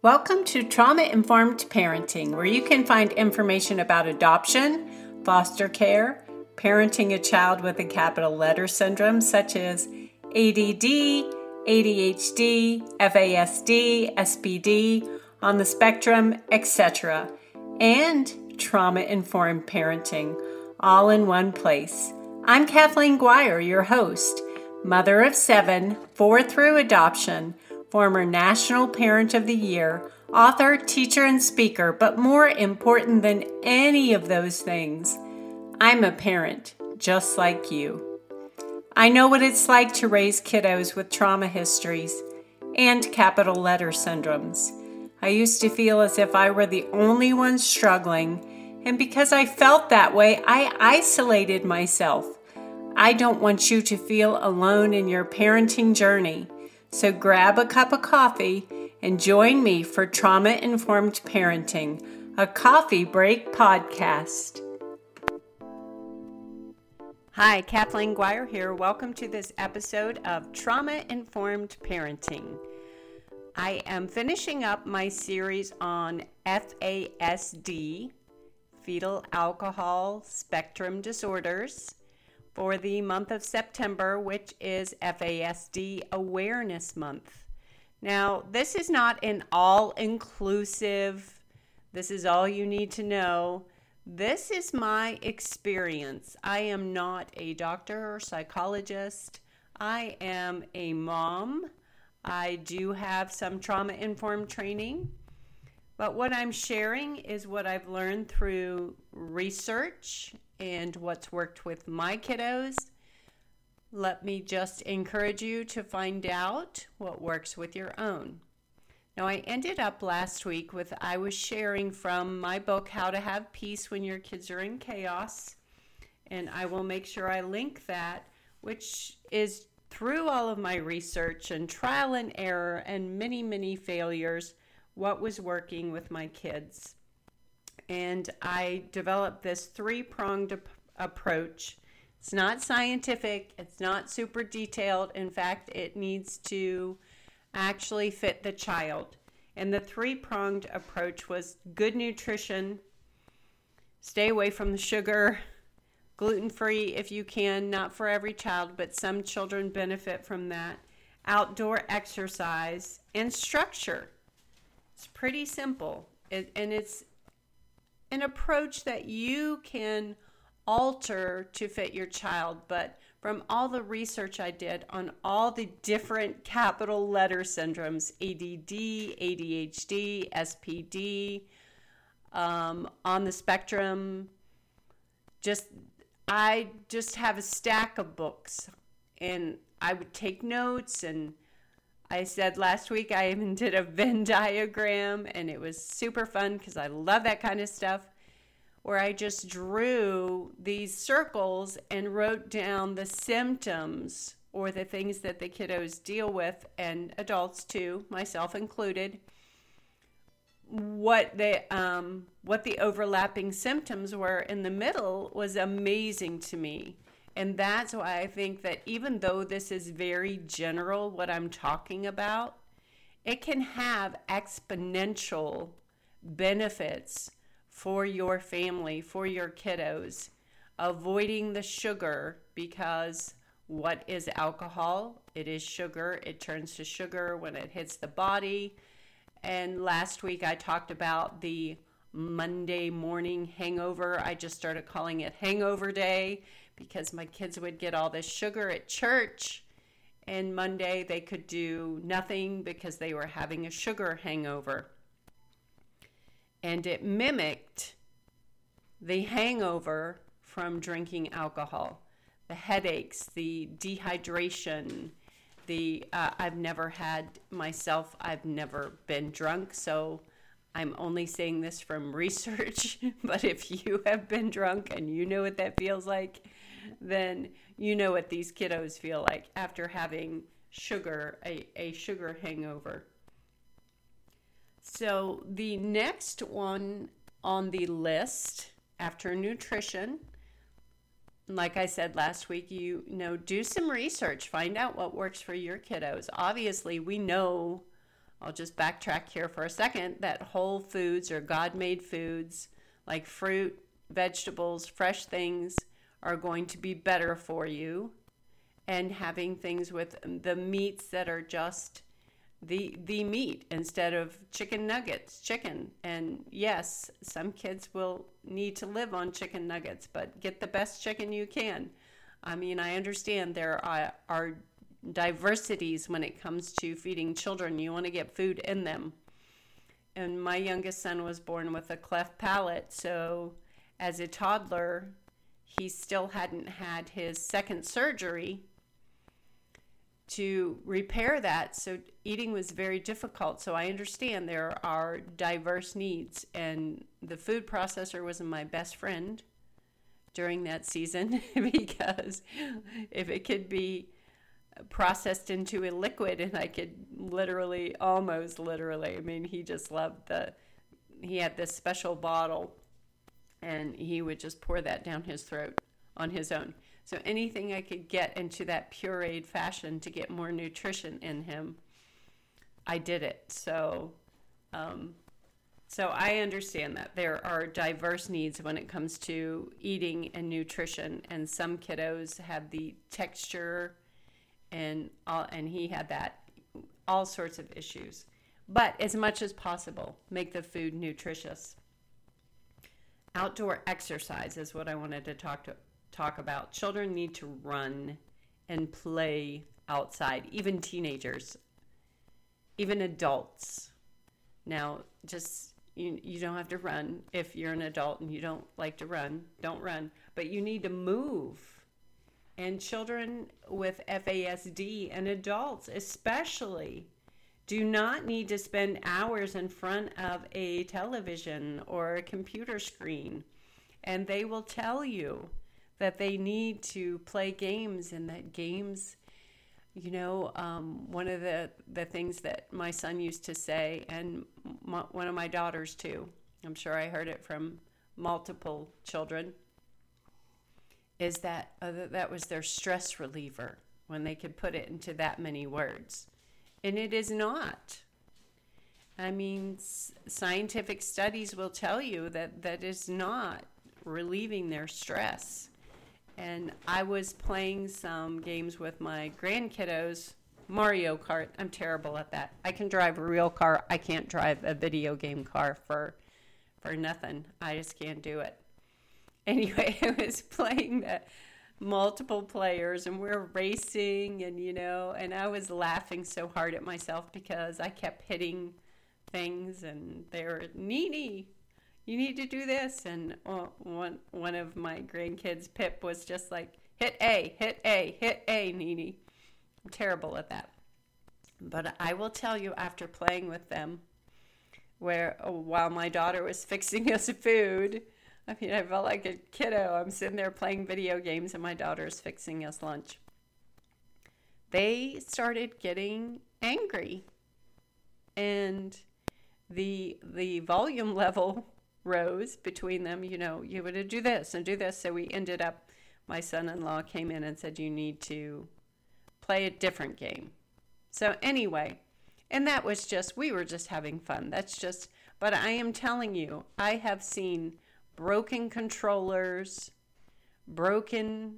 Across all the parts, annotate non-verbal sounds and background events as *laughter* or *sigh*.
Welcome to Trauma Informed Parenting, where you can find information about adoption, foster care, parenting a child with a capital letter syndrome such as ADD, ADHD, FASD, SPD, on the spectrum, etc., and trauma informed parenting, all in one place. I'm Kathleen Guire, your host, mother of seven, four through adoption former National Parent of the Year, author, teacher, and speaker, but more important than any of those things, I'm a parent just like you. I know what it's like to raise kiddos with trauma histories and capital letter syndromes. I used to feel as if I were the only one struggling, and because I felt that way, I isolated myself. I don't want you to feel alone in your parenting journey. So grab a cup of coffee and join me for Trauma Informed Parenting, a coffee break podcast. Hi, Kathleen Guire here. Welcome to this episode of Trauma Informed Parenting. I am finishing up my series on FASD, fetal alcohol spectrum disorders for the month of September, which is FASD Awareness Month. Now, this is not an all inclusive, this is all you need to know. This is my experience. I am not a doctor or psychologist. I am a mom. I do have some trauma informed training. But what I'm sharing is what I've learned through research and what's worked with my kiddos. Let me just encourage you to find out what works with your own. Now, I ended up last week with I was sharing from my book, How to Have Peace When Your Kids Are in Chaos. And I will make sure I link that, which is through all of my research and trial and error and many, many failures, what was working with my kids and I developed this three pronged ap- approach. It's not scientific, it's not super detailed. In fact, it needs to actually fit the child. And the three pronged approach was good nutrition, stay away from the sugar, gluten free if you can, not for every child, but some children benefit from that, outdoor exercise, and structure. It's pretty simple. It, and it's an approach that you can alter to fit your child. But from all the research I did on all the different capital letter syndromes ADD, ADHD, SPD, um, on the spectrum, just I just have a stack of books and I would take notes and I said last week I even did a Venn diagram and it was super fun because I love that kind of stuff. Where I just drew these circles and wrote down the symptoms or the things that the kiddos deal with, and adults too, myself included. What the um, what the overlapping symptoms were in the middle was amazing to me and that's why I think that even though this is very general, what I'm talking about, it can have exponential benefits for your family, for your kiddos. Avoiding the sugar because what is alcohol? It is sugar. It turns to sugar when it hits the body. And last week I talked about the Monday morning hangover. I just started calling it Hangover Day because my kids would get all this sugar at church. And Monday they could do nothing because they were having a sugar hangover. And it mimicked the hangover from drinking alcohol the headaches, the dehydration. The uh, I've never had myself, I've never been drunk, so I'm only saying this from *laughs* research. but if you have been drunk and you know what that feels like, then you know what these kiddos feel like after having sugar, a, a sugar hangover. So the next one on the list after nutrition, like I said last week, you, know, do some research, find out what works for your kiddos. Obviously, we know I'll just backtrack here for a second that whole foods or God made foods like fruit, vegetables, fresh things are going to be better for you. And having things with the meats that are just the the meat instead of chicken nuggets, chicken. And yes, some kids will need to live on chicken nuggets, but get the best chicken you can. I mean, I understand there are, are diversities when it comes to feeding children. You want to get food in them. And my youngest son was born with a cleft palate, so as a toddler, he still hadn't had his second surgery to repair that. So eating was very difficult. So I understand there are diverse needs, and the food processor was my best friend during that season *laughs* because if it could be processed into a liquid and I could literally almost literally I mean he just loved the he had this special bottle and he would just pour that down his throat on his own. So anything I could get into that pureed fashion to get more nutrition in him, I did it. So, um, so I understand that there are diverse needs when it comes to eating and nutrition, and some kiddos have the texture, and all, and he had that, all sorts of issues. But as much as possible, make the food nutritious. Outdoor exercise is what I wanted to talk to talk about. Children need to run and play outside, even teenagers, even adults. Now, just you, you don't have to run if you're an adult and you don't like to run, don't run, but you need to move. And children with FASD and adults, especially, do not need to spend hours in front of a television or a computer screen. And they will tell you that they need to play games and that games you know um, one of the, the things that my son used to say and my, one of my daughters too i'm sure i heard it from multiple children is that uh, that was their stress reliever when they could put it into that many words and it is not i mean scientific studies will tell you that that is not relieving their stress and I was playing some games with my grandkiddos. Mario Kart. I'm terrible at that. I can drive a real car. I can't drive a video game car for for nothing. I just can't do it. Anyway, *laughs* I was playing the multiple players and we're racing and you know, and I was laughing so hard at myself because I kept hitting things and they were Nini, you need to do this. And uh, one, one of my grandkids, Pip, was just like, hit A, hit A, hit A, Nini. I'm terrible at that. But I will tell you after playing with them, where while my daughter was *laughs* fixing us food, I mean, I felt like a kiddo. I'm sitting there playing video games, and my daughter's fixing us lunch. They started getting angry, and the the volume *laughs* level rose between them. You know, you would do this and do this. So we ended up, my son in law came in and said, You need to play a different game. So, anyway, and that was just, we were just having fun. That's just, but I am telling you, I have seen broken controllers, broken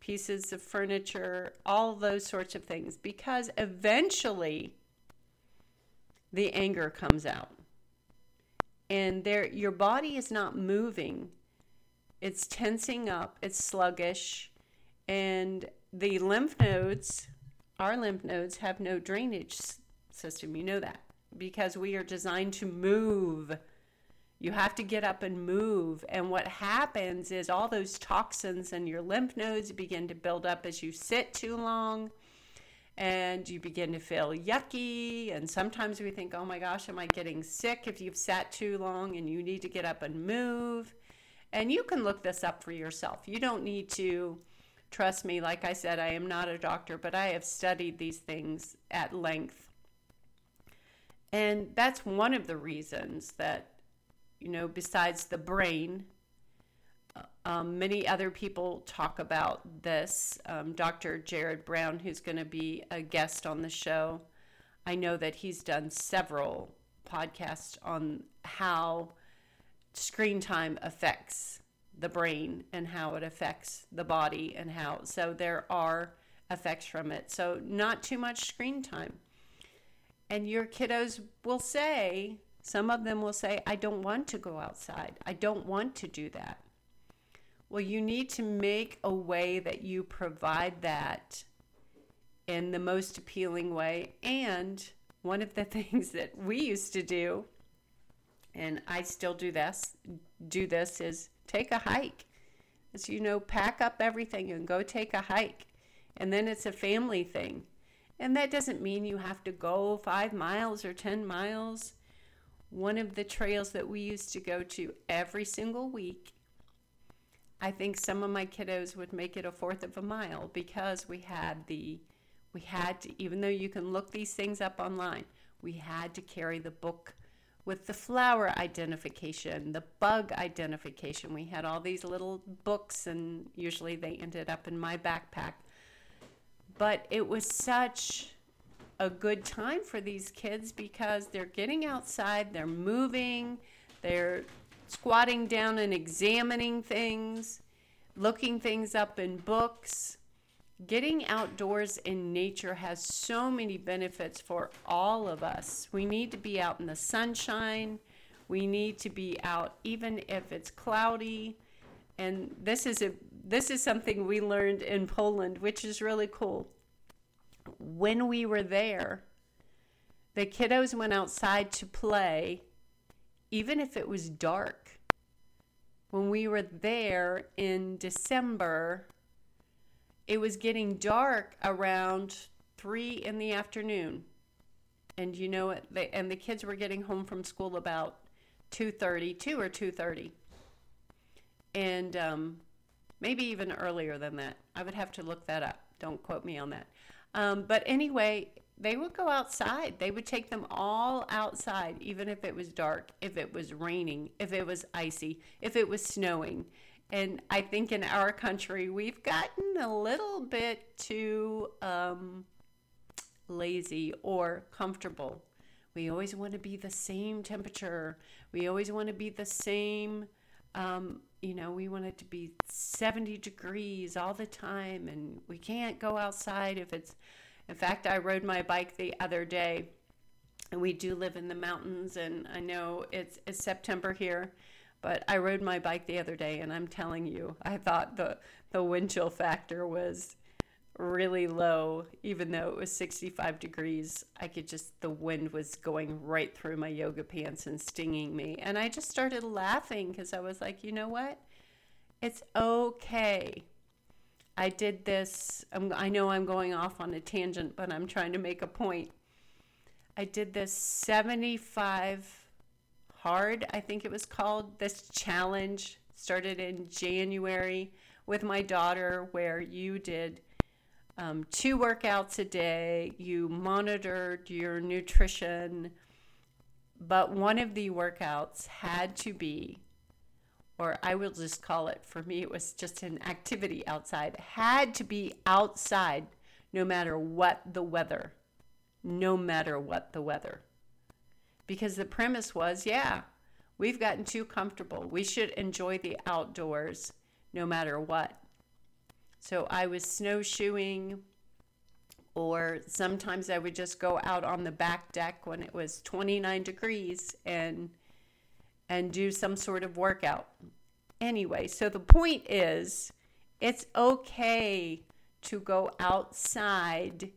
pieces of furniture, all those sorts of things, because eventually the anger comes out. And there your body is not moving. It's tensing up. It's sluggish. And the lymph nodes our lymph nodes have no drainage system. You know that. Because we are designed to move you have to get up and move and what happens is all those toxins in your lymph nodes begin to build up as you sit too long and you begin to feel yucky. And sometimes we think, oh my gosh, am I getting sick if you've sat too long and you need to get up and move? And you can look this up for yourself. You don't need to trust me. Like I said, I am not a doctor, but I have studied these things at length. And that's one of the reasons that, you know, besides the brain, um, many other people talk about this. Um, Dr. Jared Brown, who's going to be a guest on the show, I know that he's done several podcasts on how screen time affects the brain and how it affects the body and how so there are effects from it. So not too much screen time. And your kiddos will say, some of them will say, I don't want to go outside. I don't want to do that. Well, you need to make a way that you provide that in the most appealing way. And one of the *laughs* things that we used to do, and I still do this, do this is take a hike. As you know, pack up everything and go take a hike. And then it's a family thing. And that doesn't mean you have to go five miles or 10 miles. One of the trails that we used to go to every single week, I think some of my kiddos would make it a fourth of a mile because we had the, we had to, even though you can look these things up online, we had to carry the book with the flower identification, the bug identification. We had all these little books, and usually they ended up in my backpack but it was such a good time for these kids because they're getting outside, they're moving, they're squatting down and examining things, looking things up in books. Getting outdoors in nature has so many benefits for all of us. We need to be out in the sunshine. We need to be out even if it's cloudy. And this is a this is something we learned in Poland, which is really cool. When we were there, the kiddos went outside to play, even if it was dark. When we were there in December, it was getting dark around three in the afternoon. And you know what? They, And the kids were getting home from school about 2.30, 2 or 2.30. And um, maybe even earlier than that. I would have to look that up. Don't quote me on that. Um, but anyway, they would go outside. They would take them all outside, even if it was dark, if it was raining, if it was icy, if it was snowing. And I think in our country, we've gotten a little bit too um, lazy or comfortable. We always want to be the same temperature. We always want to be the same um, you know, we want it to be 70 degrees all the time, and we can't go outside if it's. In fact, I rode my bike the other day, and we do live in the mountains, and I know it's, it's September here, but I rode my bike the other day, and I'm telling you, I thought the the wind chill factor was really low, even though it was 65 degrees. I could just, the wind was going right through my yoga pants and stinging me. And I just started laughing because I was like, you know what? It's okay. I did this. I'm, I know I'm going off on a tangent, but I'm trying to make a point. I did this 75 hard, I think it was called, this challenge started in January with my daughter, where you did um, two workouts a day, you monitored your nutrition, but one of the workouts had to be, or I will just call it, for me, it was just an activity outside, had to be outside no matter what the weather. No matter what the weather. Because the premise was yeah, we've gotten too comfortable. We should enjoy the outdoors no matter what. So I was snowshoeing, or sometimes I would just go out on the back deck when it was 29 degrees and and do some sort of workout. Anyway, so the point is it's okay to go outside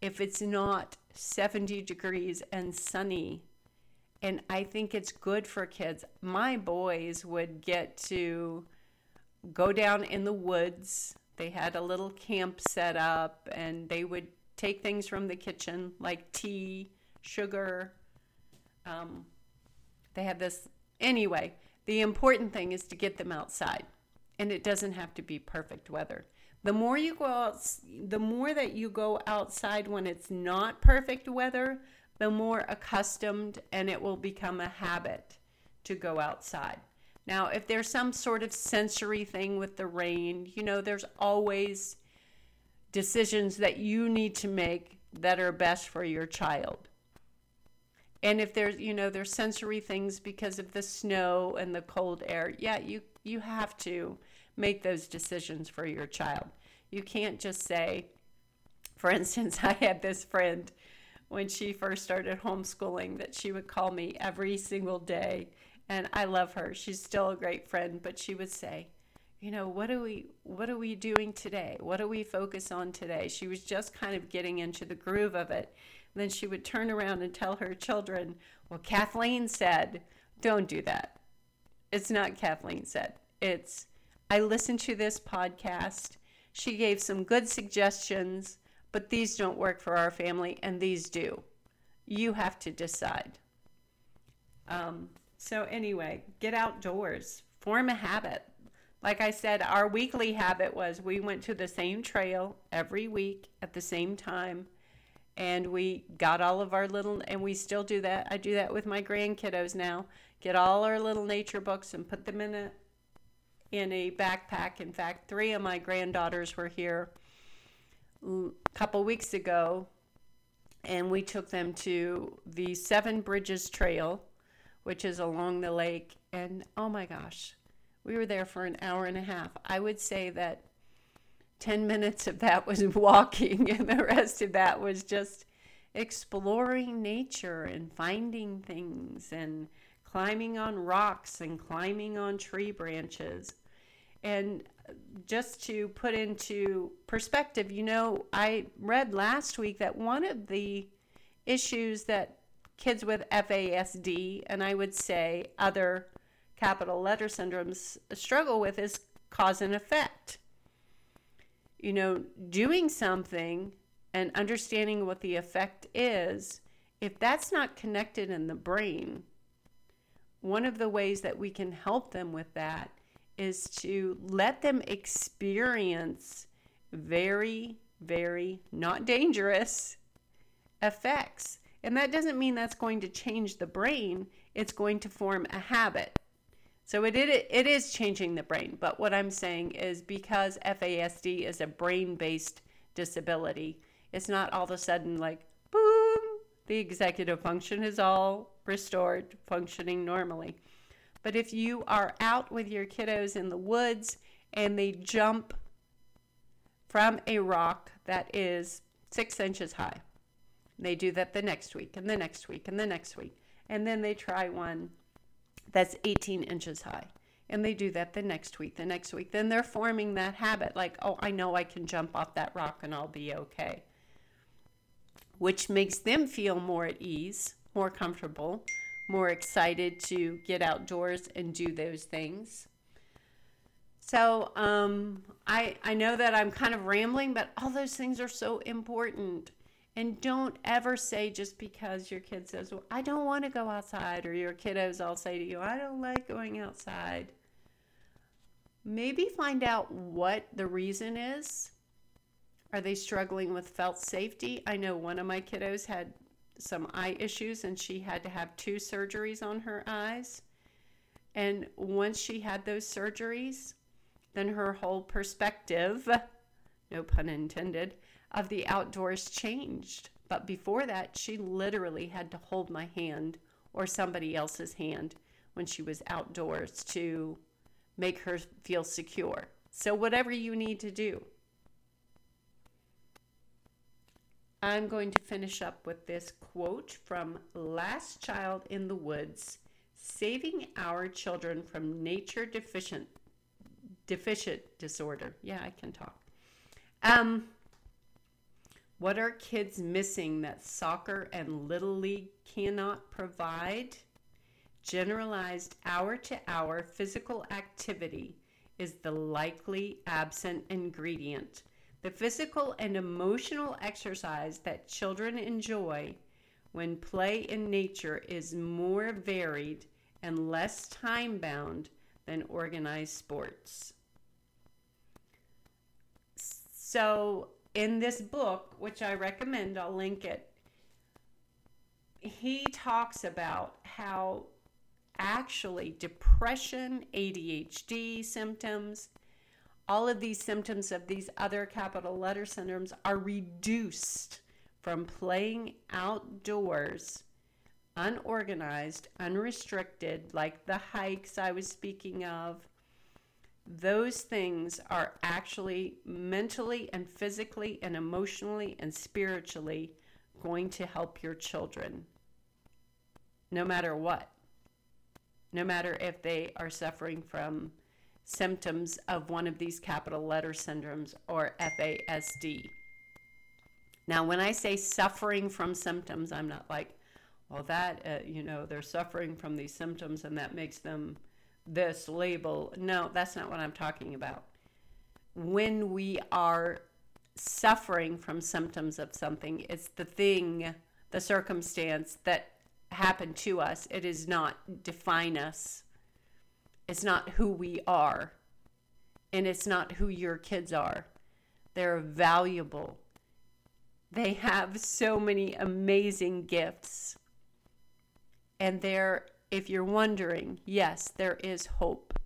if it's not 70 degrees and sunny. And I think it's good for kids. My boys would get to go down in the woods they had a little camp set up and they would take things from the kitchen like tea, sugar. Um, they had this. Anyway, the important thing is to get them outside. And it doesn't have to be perfect weather. The more you go out, the more that you go outside when it's not perfect weather, the more accustomed and it will become a habit to go outside. Now, if there's some sort of sensory thing with the rain, you know, there's always decisions that you need to make that are best for your child. And if there's, you know, there's sensory things because of the snow and the cold air, yeah, you you have to make those decisions for your child. You can't just say, for instance, *laughs* I had this friend when she first started homeschooling that she would call me every single day and I love her. She's still a great friend, but she would say, you know, what are we what are we doing today? What do we focus on today? She was just kind of getting into the groove of it. And then she would turn around and tell her children, "Well, Kathleen said, don't do that." It's not Kathleen said. It's I listened to this podcast. She gave some good suggestions, but these don't work for our family and these do. You have to decide. Um, so, anyway, get outdoors, form a habit. Like I said, our weekly habit was we went to the same trail every week at the same time. And we got all of our little, and we still do that. I do that with my grandkiddos now. Get all our little nature books and put them in a in a backpack. In fact, three of my granddaughters were here a couple weeks ago, and we took them to the Seven Bridges Trail which is along the lake. And oh my gosh, we were there for an hour and a half. I would say that 10 minutes of that was *laughs* walking, and the rest of that was just exploring nature and finding things and climbing on rocks and climbing on tree branches. And just to put into perspective, you know, I read last week that one of the issues that kids with FASD, and I would say other capital letter syndromes struggle with is cause and effect. You know, doing something and understanding what the effect is, if that's not connected in the brain, one of the ways that we can help them with that is to let them experience very, very not dangerous effects and that doesn't mean that's going to change the brain, it's going to form a habit. So it, it, it is changing the brain. But what I'm saying is because FASD is a brain based disability, it's not all of a sudden like, boom, the executive function is all restored, functioning normally. But if you are out with your kiddos in the woods and they jump from a rock that is six inches high, they do that the next week and the next week and the next week. And then they try one that's 18 inches high. And they do that the next week, the next week. Then they're forming that habit like, oh, I know I can jump off that rock and I'll be okay. Which makes them feel more at ease, more comfortable, more excited to get outdoors and do those things. So um, I, I know that I'm kind of rambling, but all those things are so important. And don't ever say just because your kid says, Well, I don't want to go outside, or your kiddos all say to you, I don't like going outside. Maybe find out what the reason is. Are they struggling with felt safety? I know one of my kiddos had some eye issues and she had to have two surgeries on her eyes. And once she had those surgeries, then her whole perspective, *laughs* no pun intended, of the outdoors changed. But before that, she literally had to hold my hand or somebody else's hand when she was outdoors to make her feel secure. So, whatever you need to do. I'm going to finish up with this quote from Last Child in the Woods Saving Our Children from Nature Deficient Deficient Disorder. Yeah, I can talk. Um, what are kids missing that soccer and Little League cannot provide? Generalized hour to hour physical activity is the likely absent ingredient. The physical and emotional exercise that children enjoy when play in nature is more varied and less time bound than organized sports. So, in this book, which I recommend, I'll link it, he talks about how actually depression, ADHD symptoms, all of these symptoms of these other capital letter syndromes are reduced from playing outdoors, unorganized, unrestricted, like the hikes I was speaking of, those things are actually mentally and physically and emotionally and spiritually going to help your children no matter what. No matter if they are suffering from symptoms of one of these capital letter syndromes or FASD. Now, when I say suffering from symptoms, I'm not like, well, that, uh, you know, they're suffering from these symptoms and that makes them this label. No, that's not what I'm talking about. When we are suffering from symptoms of something, it's the thing, the circumstance that happened to us. It is not define us. It's not who we are. And it's not who your kids are. They're valuable. They have so many amazing gifts. And they're if you're wondering, yes, there is hope.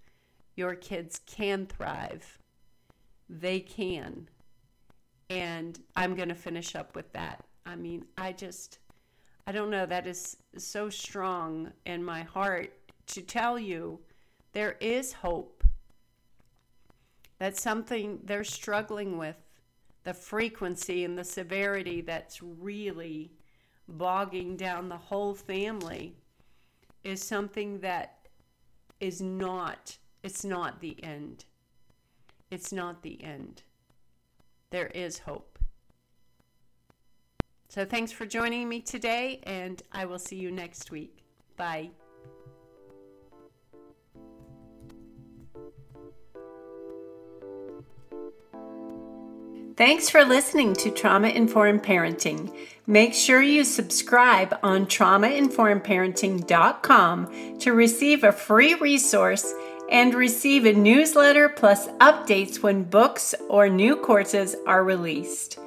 Your kids can thrive. They can. And I'm going to finish up with that. I mean, I just, I don't know, that is so strong in my heart to tell you there is hope. That's something they're struggling with, the frequency and the severity that's really bogging down the whole family is something that is not, it's not the end. It's not the end. There is hope. So thanks for joining me today, and I will see you next week. Bye. Thanks for listening to Trauma Informed Parenting. Make sure you subscribe on traumainformedparenting.com to receive a free resource and receive a newsletter plus updates when books or new courses are released.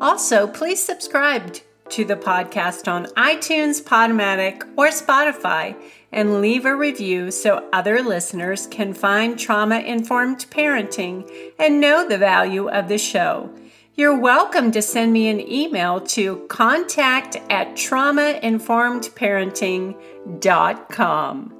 Also, please subscribe to the podcast on iTunes, Podomatic, or Spotify and leave a review so other listeners can find trauma informed parenting and know the value of the show. You're welcome to send me an email to contact at traumainformedparenting.com.